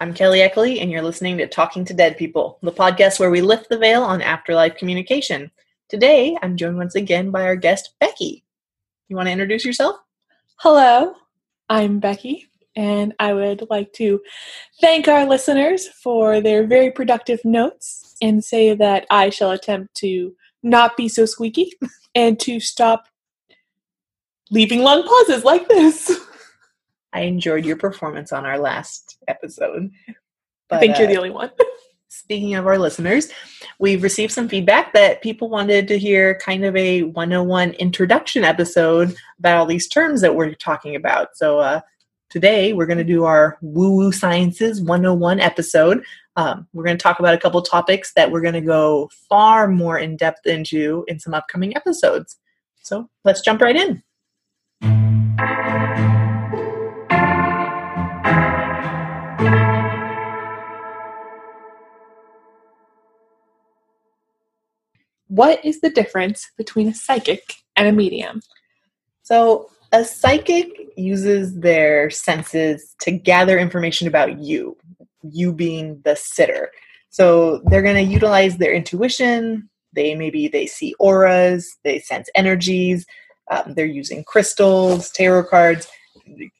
I'm Kelly Eckley, and you're listening to Talking to Dead People, the podcast where we lift the veil on afterlife communication. Today, I'm joined once again by our guest, Becky. You want to introduce yourself? Hello, I'm Becky, and I would like to thank our listeners for their very productive notes and say that I shall attempt to not be so squeaky and to stop leaving long pauses like this. I enjoyed your performance on our last episode. But, I think uh, you're the only one. speaking of our listeners, we've received some feedback that people wanted to hear kind of a 101 introduction episode about all these terms that we're talking about. So uh, today we're going to do our Woo Woo Sciences 101 episode. Um, we're going to talk about a couple topics that we're going to go far more in depth into in some upcoming episodes. So let's jump right in. What is the difference between a psychic and a medium? So, a psychic uses their senses to gather information about you, you being the sitter. So, they're going to utilize their intuition. They maybe they see auras, they sense energies. Um, they're using crystals, tarot cards.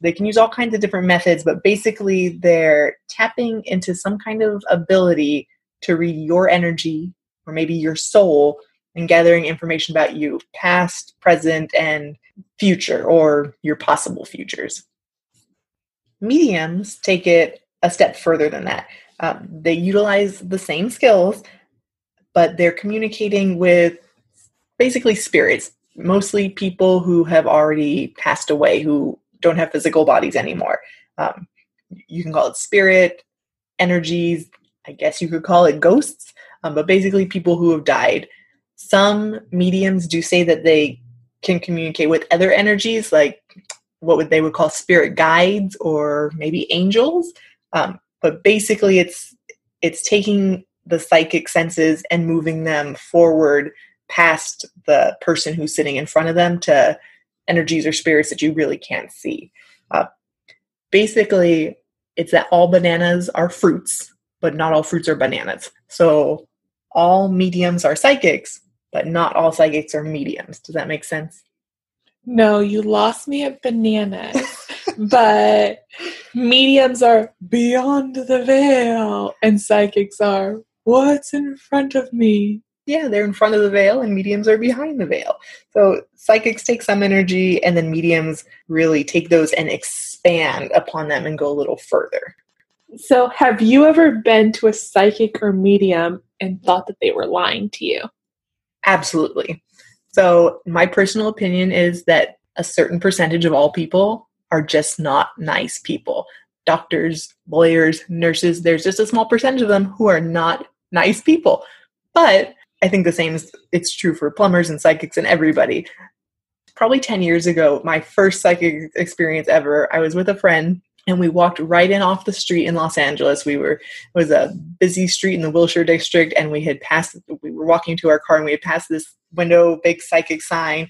They can use all kinds of different methods, but basically, they're tapping into some kind of ability to read your energy or maybe your soul and gathering information about you, past, present, and future, or your possible futures. Mediums take it a step further than that. Um, they utilize the same skills, but they're communicating with basically spirits, mostly people who have already passed away, who don't have physical bodies anymore. Um, you can call it spirit, energies, I guess you could call it ghosts, um, but basically people who have died. Some mediums do say that they can communicate with other energies, like what would they would call spirit guides or maybe angels. Um, but basically, it's it's taking the psychic senses and moving them forward past the person who's sitting in front of them to energies or spirits that you really can't see. Uh, basically, it's that all bananas are fruits, but not all fruits are bananas. So all mediums are psychics, but not all psychics are mediums. Does that make sense? No, you lost me at bananas. but mediums are beyond the veil, and psychics are what's in front of me. Yeah, they're in front of the veil, and mediums are behind the veil. So psychics take some energy, and then mediums really take those and expand upon them and go a little further. So, have you ever been to a psychic or medium and thought that they were lying to you? Absolutely. So, my personal opinion is that a certain percentage of all people are just not nice people. Doctors, lawyers, nurses, there's just a small percentage of them who are not nice people. But I think the same is it's true for plumbers and psychics and everybody. Probably 10 years ago, my first psychic experience ever, I was with a friend and we walked right in off the street in Los Angeles. We were it was a busy street in the Wilshire district, and we had passed. We were walking to our car, and we had passed this window big psychic sign,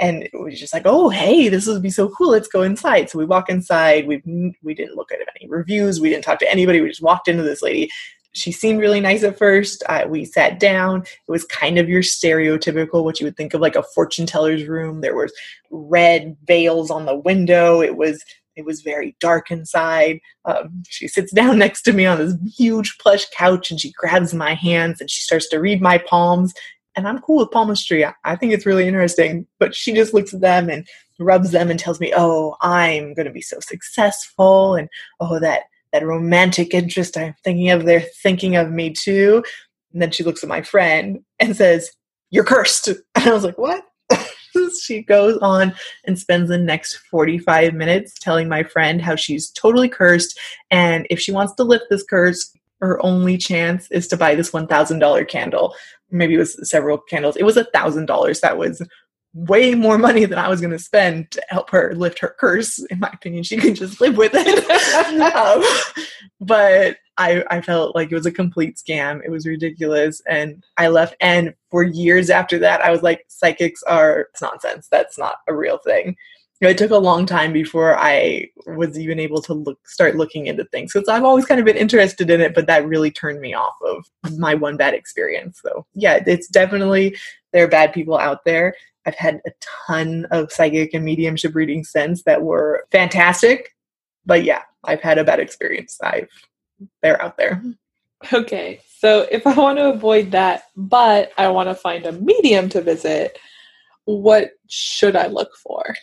and it was just like, oh hey, this would be so cool. Let's go inside. So we walk inside. We we didn't look at any reviews. We didn't talk to anybody. We just walked into this lady. She seemed really nice at first. Uh, we sat down. It was kind of your stereotypical, what you would think of like a fortune teller's room. There was red veils on the window. It was it was very dark inside. Um, she sits down next to me on this huge plush couch and she grabs my hands and she starts to read my palms. And I'm cool with palmistry. I think it's really interesting. But she just looks at them and rubs them and tells me, "Oh, I'm going to be so successful," and "Oh, that that romantic interest I'm thinking of, they're thinking of me too." And then she looks at my friend and says, "You're cursed." And I was like, "What?" She goes on and spends the next 45 minutes telling my friend how she's totally cursed. And if she wants to lift this curse, her only chance is to buy this $1,000 candle. Maybe it was several candles. It was $1,000. That was way more money than I was going to spend to help her lift her curse. In my opinion, she can just live with it. um, but I, I felt like it was a complete scam. It was ridiculous. And I left. And for years after that, I was like, psychics are nonsense. That's not a real thing. it took a long time before I was even able to look start looking into things. Because I've always kind of been interested in it, but that really turned me off of my one bad experience. So yeah, it's definitely there are bad people out there. I've had a ton of psychic and mediumship readings since that were fantastic. But yeah, I've had a bad experience. I've they're out there. Okay. So if I want to avoid that, but I want to find a medium to visit, what should I look for?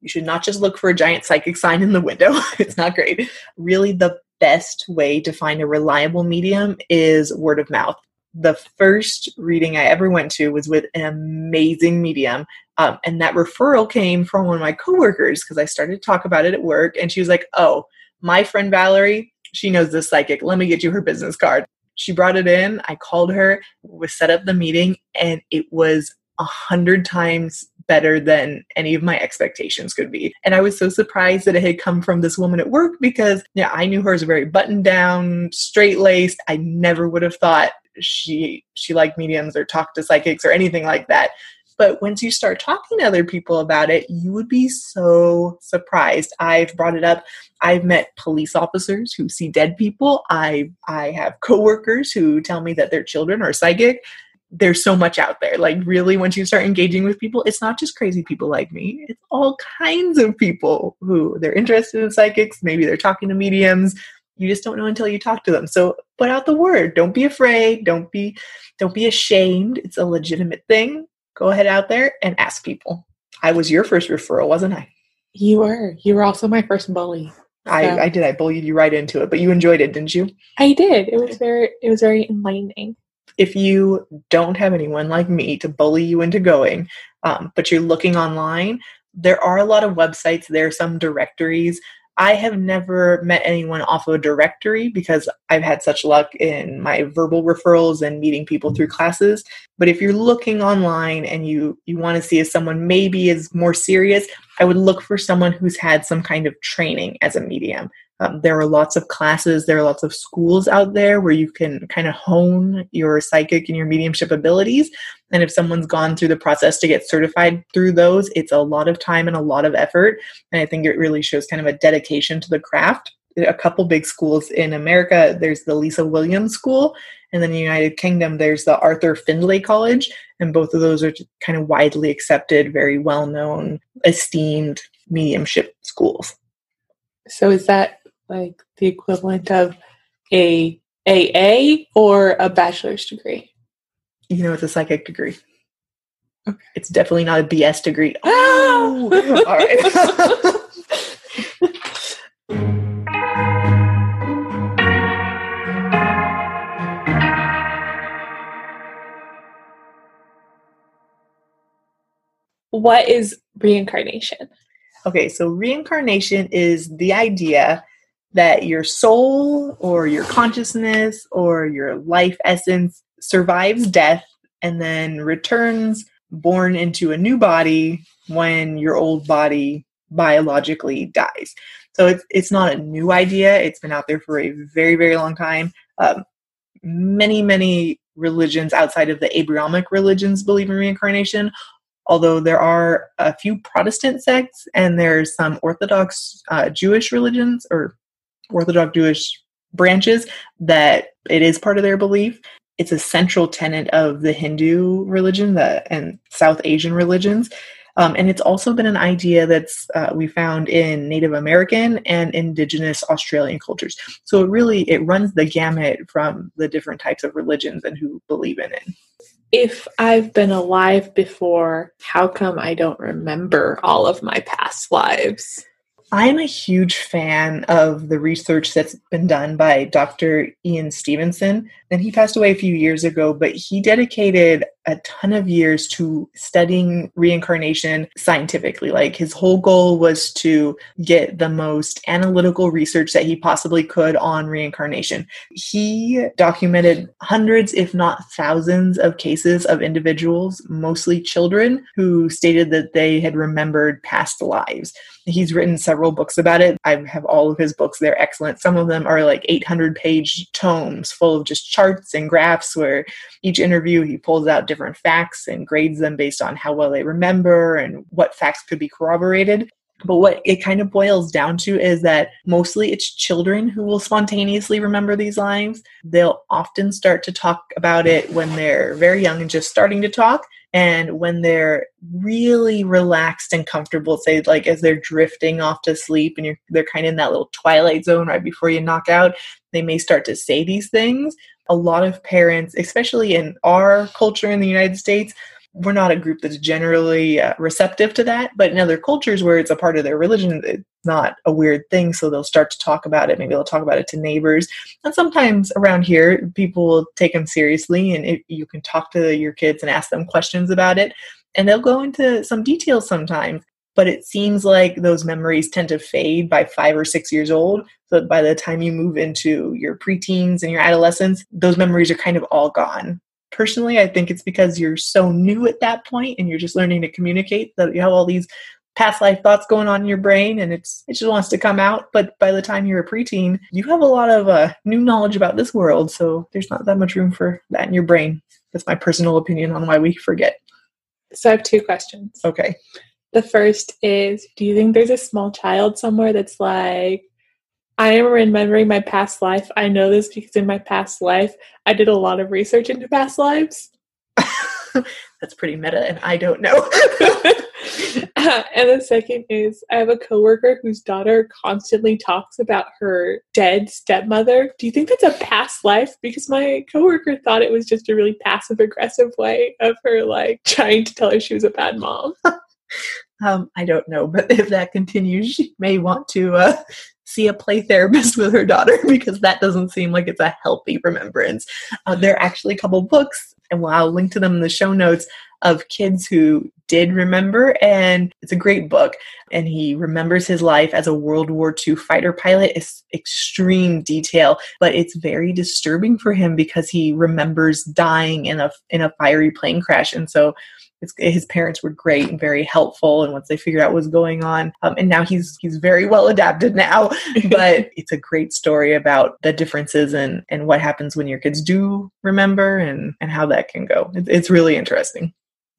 You should not just look for a giant psychic sign in the window. it's not great. Really, the best way to find a reliable medium is word of mouth. The first reading I ever went to was with an amazing medium. Um, and that referral came from one of my coworkers because I started to talk about it at work. And she was like, Oh, my friend Valerie, she knows this psychic. Let me get you her business card. She brought it in. I called her, we set up the meeting, and it was a hundred times better than any of my expectations could be. And I was so surprised that it had come from this woman at work because yeah, I knew her as a very buttoned down, straight laced. I never would have thought she she liked mediums or talked to psychics or anything like that. But once you start talking to other people about it, you would be so surprised. I've brought it up. I've met police officers who see dead people. I I have coworkers who tell me that their children are psychic there's so much out there. Like, really, once you start engaging with people, it's not just crazy people like me. It's all kinds of people who they're interested in psychics. Maybe they're talking to mediums. You just don't know until you talk to them. So put out the word. Don't be afraid. Don't be don't be ashamed. It's a legitimate thing. Go ahead out there and ask people. I was your first referral, wasn't I? You were. You were also my first bully. So. I, I did. I bullied you right into it, but you enjoyed it, didn't you? I did. It was very it was very enlightening if you don't have anyone like me to bully you into going, um, but you're looking online, there are a lot of websites, there are some directories. I have never met anyone off of a directory because I've had such luck in my verbal referrals and meeting people through mm-hmm. classes. But if you're looking online and you you want to see if someone maybe is more serious, I would look for someone who's had some kind of training as a medium. Um, there are lots of classes, there are lots of schools out there where you can kind of hone your psychic and your mediumship abilities. And if someone's gone through the process to get certified through those, it's a lot of time and a lot of effort. And I think it really shows kind of a dedication to the craft. A couple big schools in America there's the Lisa Williams School, and then the United Kingdom, there's the Arthur Findlay College. And both of those are kind of widely accepted, very well known, esteemed mediumship schools. So is that like the equivalent of a AA or a bachelor's degree? You know, it's a psychic degree. Okay. It's definitely not a BS degree. Oh, all right. what is reincarnation? Okay, so reincarnation is the idea that your soul or your consciousness or your life essence survives death and then returns born into a new body when your old body biologically dies. So it's it's not a new idea. It's been out there for a very very long time. Um, many many religions outside of the Abrahamic religions believe in reincarnation. Although there are a few Protestant sects and there's some Orthodox uh, Jewish religions or Orthodox Jewish branches that it is part of their belief. It's a central tenet of the Hindu religion the, and South Asian religions. Um, and it's also been an idea that's uh, we found in Native American and Indigenous Australian cultures. So it really it runs the gamut from the different types of religions and who believe in it. If I've been alive before, how come I don't remember all of my past lives? I'm a huge fan of the research that's been done by Dr. Ian Stevenson. And he passed away a few years ago, but he dedicated a ton of years to studying reincarnation scientifically. Like his whole goal was to get the most analytical research that he possibly could on reincarnation. He documented hundreds, if not thousands, of cases of individuals, mostly children, who stated that they had remembered past lives. He's written several books about it. I have all of his books. They're excellent. Some of them are like 800 page tomes full of just charts and graphs where each interview he pulls out different facts and grades them based on how well they remember and what facts could be corroborated. But what it kind of boils down to is that mostly it's children who will spontaneously remember these lines. They'll often start to talk about it when they're very young and just starting to talk. And when they're really relaxed and comfortable, say like as they're drifting off to sleep and they're kind of in that little twilight zone right before you knock out, they may start to say these things. A lot of parents, especially in our culture in the United States, we're not a group that's generally uh, receptive to that but in other cultures where it's a part of their religion it's not a weird thing so they'll start to talk about it. Maybe they'll talk about it to neighbors. And sometimes around here people will take them seriously and it, you can talk to your kids and ask them questions about it and they'll go into some details sometimes but it seems like those memories tend to fade by five or six years old. So by the time you move into your preteens and your adolescence, those memories are kind of all gone. Personally i think it's because you're so new at that point and you're just learning to communicate that you have all these past life thoughts going on in your brain and it's it just wants to come out. But by the time you're a preteen you have a lot of uh, new knowledge about this world. So there's not that much room for that in your brain. That's my personal opinion on why we forget. So i have two questions. Okay the first is do you think there's a small child somewhere that's like I am remembering my past life. I know this because in my past life, I did a lot of research into past lives. That's pretty meta, and I don't know. uh, and the second is I have a coworker whose daughter constantly talks about her dead stepmother. Do you think that's a past life? Because my coworker thought it was just a really passive aggressive way of her like trying to tell her she was a bad mom. Um, I don't know, but if that continues, she may want to uh, see a play therapist with her daughter because that doesn't seem like it's a healthy remembrance. Uh, there are actually a couple books, and I'll link to them in the show notes of kids who did remember, and it's a great book. And he remembers his life as a World War II fighter pilot. It's extreme detail, but it's very disturbing for him because he remembers dying in a in a fiery plane crash, and so his parents were great and very helpful and once they figured out what was going on um, and now he's he's very well adapted now but it's a great story about the differences and and what happens when your kids do remember and and how that can go it's, it's really interesting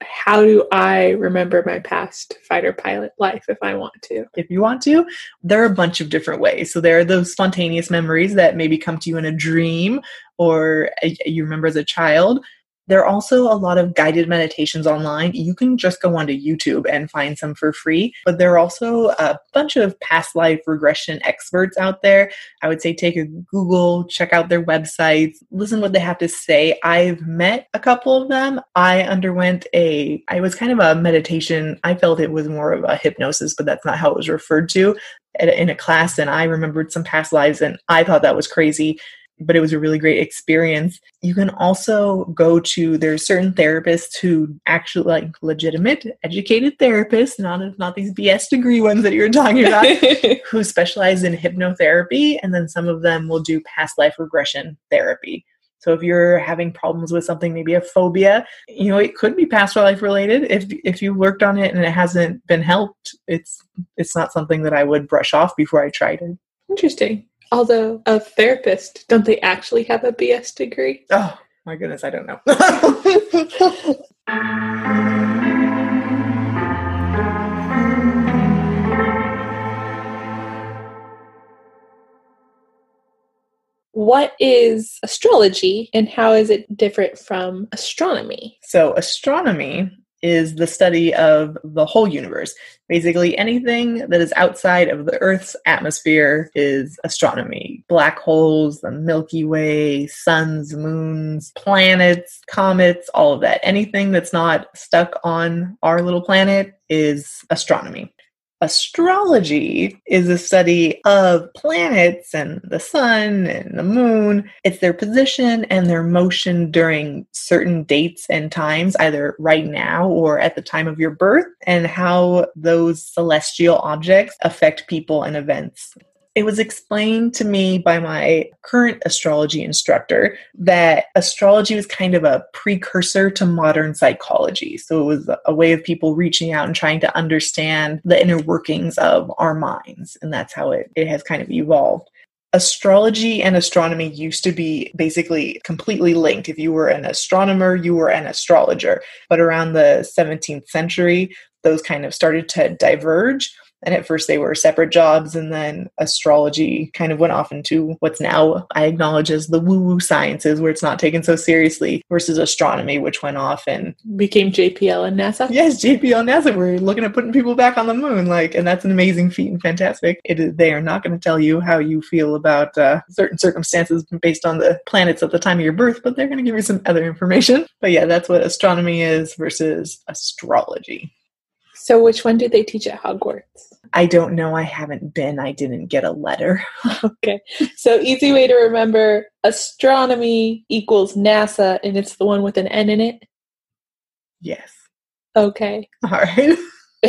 how do I remember my past fighter pilot life if I want to? If you want to, there are a bunch of different ways. So there are those spontaneous memories that maybe come to you in a dream or you remember as a child. There are also a lot of guided meditations online. You can just go onto YouTube and find some for free, but there are also a bunch of past life regression experts out there. I would say take a Google, check out their websites, listen what they have to say. I've met a couple of them. I underwent a I was kind of a meditation. I felt it was more of a hypnosis, but that's not how it was referred to in a class and I remembered some past lives and I thought that was crazy but it was a really great experience. You can also go to there's certain therapists who actually like legitimate educated therapists, not not these BS degree ones that you were talking about, who specialize in hypnotherapy, and then some of them will do past life regression therapy. So if you're having problems with something, maybe a phobia, you know, it could be past life related. If if you worked on it and it hasn't been helped, it's it's not something that I would brush off before I tried it. Interesting. Although a therapist, don't they actually have a BS degree? Oh my goodness, I don't know. what is astrology and how is it different from astronomy? So, astronomy is the study of the whole universe. Basically, anything that is outside of the Earth's atmosphere is astronomy. Black holes, the Milky Way, suns, moons, planets, comets, all of that. Anything that's not stuck on our little planet is astronomy. Astrology is a study of planets and the sun and the moon. It's their position and their motion during certain dates and times, either right now or at the time of your birth, and how those celestial objects affect people and events it was explained to me by my current astrology instructor that astrology was kind of a precursor to modern psychology. So it was a way of people reaching out and trying to understand the inner workings of our minds. And that's how it, it has kind of evolved astrology and astronomy used to be basically completely linked. If you were an astronomer, you were an astrologer. But around the 17th century, those kind of started to diverge And at first they were separate jobs, and then astrology kind of went off into what's now I acknowledge as the woo woo sciences, where it's not taken so seriously, versus astronomy, which went off and Became JPL and NASA. yes, JPL and NASA, we're looking at putting people back on the moon, like, and that's an amazing feat and fantastic. It is, they are not going to tell you how you feel about uh, certain circumstances based on the planets at the time of your birth, but they're going to give you some other information. But yeah, that's what astronomy is versus astrology. So, which one do they teach at Hogwarts? I don't know. I haven't been. I didn't get a letter. Okay. So, easy way to remember astronomy equals NASA, and it's the one with an N in it. Yes. Okay. All right.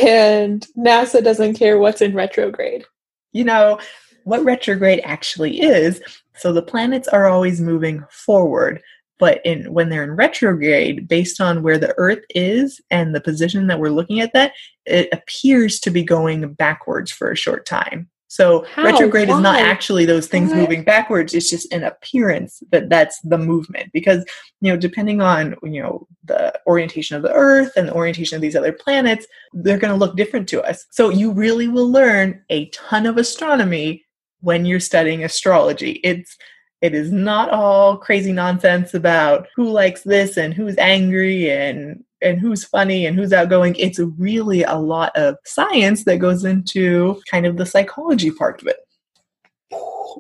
And NASA doesn't care what's in retrograde. You know what retrograde actually is. So the planets are always moving forward, but in when they're in retrograde, based on where the Earth is and the position that we're looking at, that it appears to be going backwards for a short time. So How? retrograde is not actually those things What? moving backwards. It's just an appearance that that's the movement. Because you know, depending on you know the orientation of the Earth and the orientation of these other planets, they're going to look different to us. So you really will learn a ton of astronomy when you're studying astrology. It's it is not all crazy nonsense about who likes this and who's angry and and who's funny and who's outgoing. It's really a lot of science that goes into kind of the psychology part of it.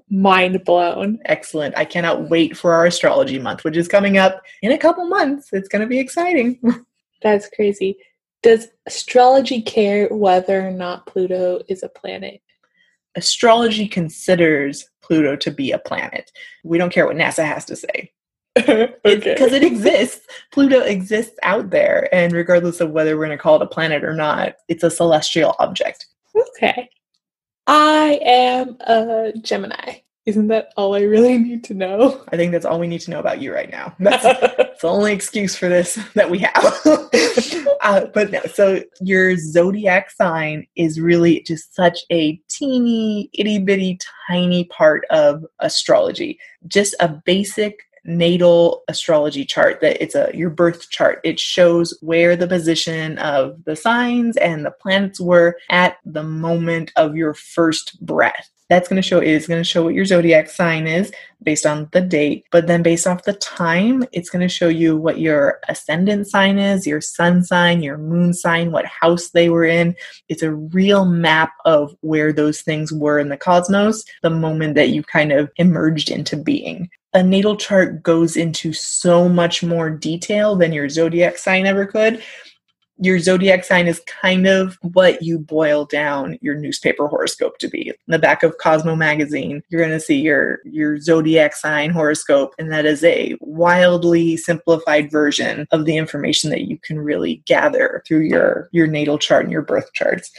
Mind blown. Excellent. I cannot wait for our astrology month, which is coming up in a couple months. It's going to be exciting. That's crazy. Does astrology care whether or not Pluto is a planet? Astrology considers Pluto to be a planet. We don't care what NASA has to say. because it exists. Pluto exists out there, and regardless of whether we're going to call it a planet or not, it's a celestial object. Okay. I am a Gemini. Isn't that all I really need to know? I think that's all we need to know about you right now. That's, that's the only excuse for this that we have. uh, but no, so your zodiac sign is really just such a teeny, itty bitty, tiny part of astrology. Just a basic natal astrology chart that it's a your birth chart it shows where the position of the signs and the planets were at the moment of your first breath that's going to show is going to show what your zodiac sign is based on the date but then based off the time it's going to show you what your ascendant sign is your sun sign your moon sign what house they were in it's a real map of where those things were in the cosmos the moment that you kind of emerged into being a natal chart goes into so much more detail than your zodiac sign ever could. Your zodiac sign is kind of what you boil down your newspaper horoscope to be. In the back of Cosmo magazine, you're going to see your your zodiac sign horoscope and that is a wildly simplified version of the information that you can really gather through your your natal chart and your birth charts.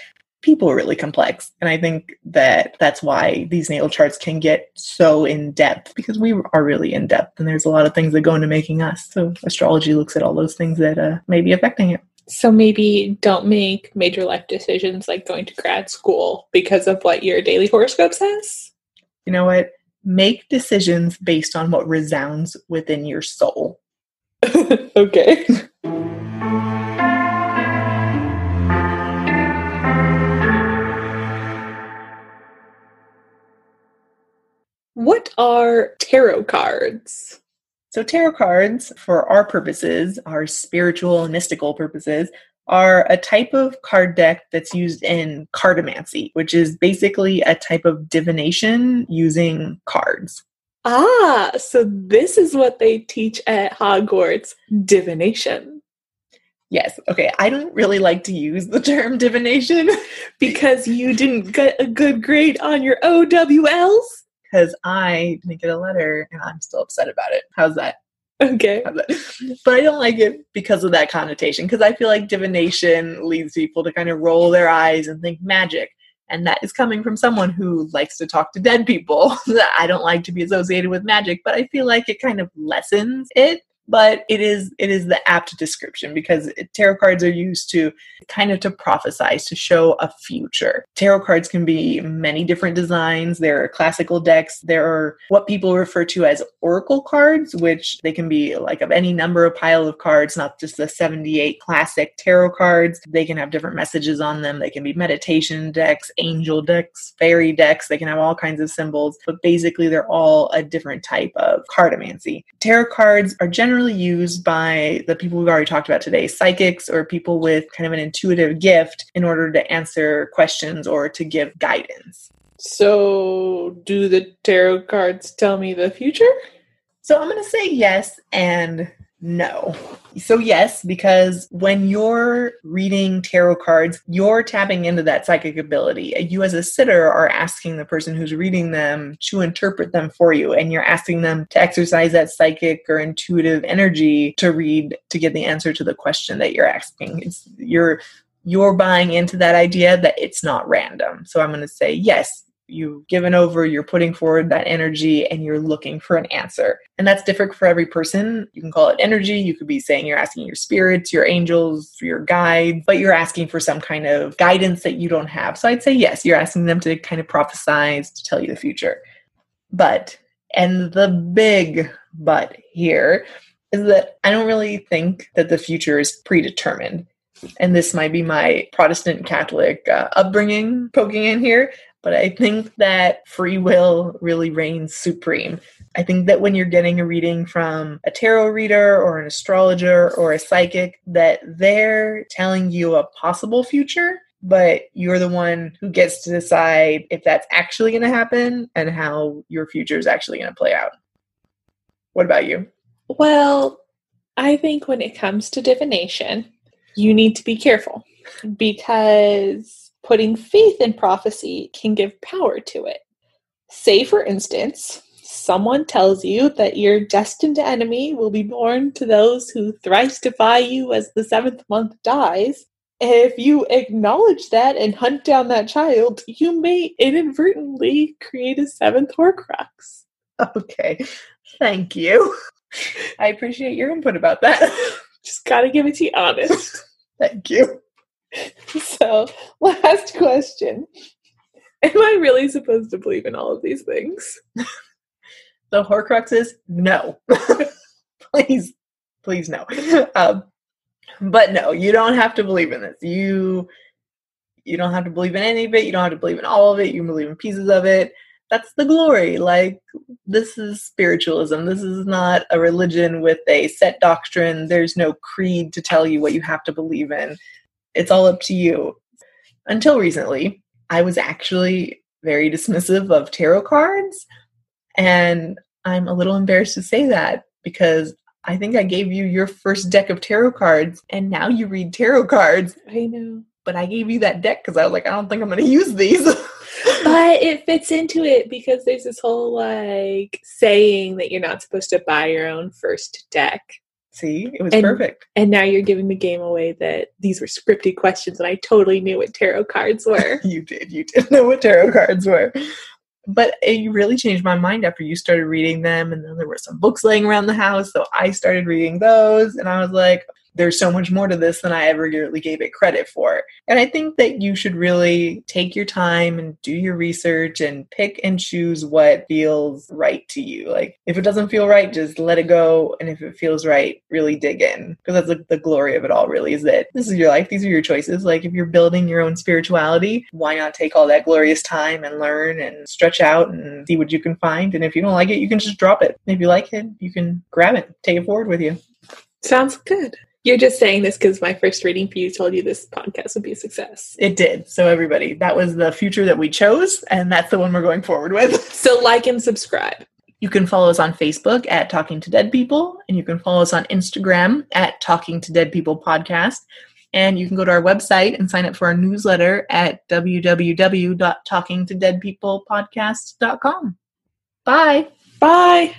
People are really complex and i think that that's why these natal charts can get so in depth because we are really in depth and there's a lot of things that go into making us. So astrology looks at all those things that uh, may be affecting it So maybe don't make major life decisions like going to grad school because of what your daily horoscope says. you know what make decisions based on what resounds within your soul okay. What are tarot cards? So, tarot cards, for our purposes, our spiritual and mystical purposes, are a type of card deck that's used in cartomancy, which is basically a type of divination using cards. Ah, so this is what they teach at Hogwarts divination. Yes, okay, I don't really like to use the term divination Because you didn't get a good grade on your OWLs? Because I didn't get a letter and I'm still upset about it. How's that? Okay. How's that? But I don't like it because of that connotation, because I feel like divination leads people to kind of roll their eyes and think magic. And that is coming from someone who likes to talk to dead people. I don't like to be associated with magic, but I feel like it kind of lessens it but it is it is the apt description because tarot cards are used to kind of to prophesize to show a future. Tarot cards can be many different designs. There are classical decks. There are what people refer to as oracle cards which they can be like of any number of pile of cards not just the 78 classic tarot cards. They can have different messages on them. They can be meditation decks angel decks fairy decks. They can have all kinds of symbols but basically they're all a different type of cartomancy tarot cards are generally generally used by the people we've already talked about today, psychics or people with kind of an intuitive gift in order to answer questions or to give guidance. So, do the tarot cards tell me the future? So, I'm going to say yes and no. So, yes, because when you're reading tarot cards, you're tapping into that psychic ability. You, as a sitter, are asking the person who's reading them to interpret them for you, and you're asking them to exercise that psychic or intuitive energy to read to get the answer to the question that you're asking. It's, you're you're buying into that idea that it's not random. So I'm going to say yes, you've given over, you're putting forward that energy, and you're looking for an answer. And that's different for every person. You can call it energy. You could be saying you're asking your spirits, your angels, your guides, but you're asking for some kind of guidance that you don't have. So I'd say yes, you're asking them to kind of prophesize to tell you the future. But, and the big but here is that I don't really think that the future is predetermined and this might be my Protestant Catholic uh, upbringing poking in here, but I think that free will really reigns supreme. I think that when you're getting a reading from a tarot reader or an astrologer or a psychic, that they're telling you a possible future, but you're the one who gets to decide if that's actually going to happen and how your future is actually going to play out. What about you? Well, I think when it comes to divination, you need to be careful because putting faith in prophecy can give power to it. Say, for instance, someone tells you that your destined enemy will be born to those who thrice defy you as the seventh month dies. If you acknowledge that and hunt down that child, you may inadvertently create a seventh Horcrux. Okay, thank you. I appreciate your input about that. Just gotta give it to you honest. thank you. so, last question. Am I really supposed to believe in all of these things? the Horcrux is no. please, please no. Um, but no, you don't have to believe in this. You you don't have to believe in any of it. You don't have to believe in all of it. You believe in pieces of it. That's the glory. Like this is spiritualism. This is not a religion with a set doctrine. There's no creed to tell you what you have to believe in. It's all up to you. Until recently, I was actually very dismissive of tarot cards. And I'm a little embarrassed to say that because I think I gave you your first deck of tarot cards and now you read tarot cards. I know. But I gave you that deck because I was like, I don't think I'm going to use these. but it fits into it because there's this whole like saying that you're not supposed to buy your own first deck. See, it was and, perfect. And now you're giving the game away that these were scripted questions, and I totally knew what tarot cards were. you did. You did know what tarot cards were. But it really changed my mind after you started reading them. And then there were some books laying around the house. So I started reading those. And I was like, there's so much more to this than I ever really gave it credit for. And I think that you should really take your time and do your research and pick and choose what feels right to you. Like if it doesn't feel right, just let it go. And if it feels right, really dig in. Because that's the glory of it all, really, is that this is your life. These are your choices. Like if you're building your own spirituality, why not take all that glorious time and learn and stretch out and see what you can find? And if you don't like it, you can just drop it. If you like it, you can grab it, take it forward with you. Sounds good. You're just saying this because my first reading for you told you this podcast would be a success. It did. So, everybody, that was the future that we chose, and that's the one we're going forward with. So, like and subscribe. You can follow us on Facebook at Talking to Dead People, and you can follow us on Instagram at Talking to Dead People Podcast. And you can go to our website and sign up for our newsletter at www.talkingtodeadpeoplepodcast.com. Bye. Bye.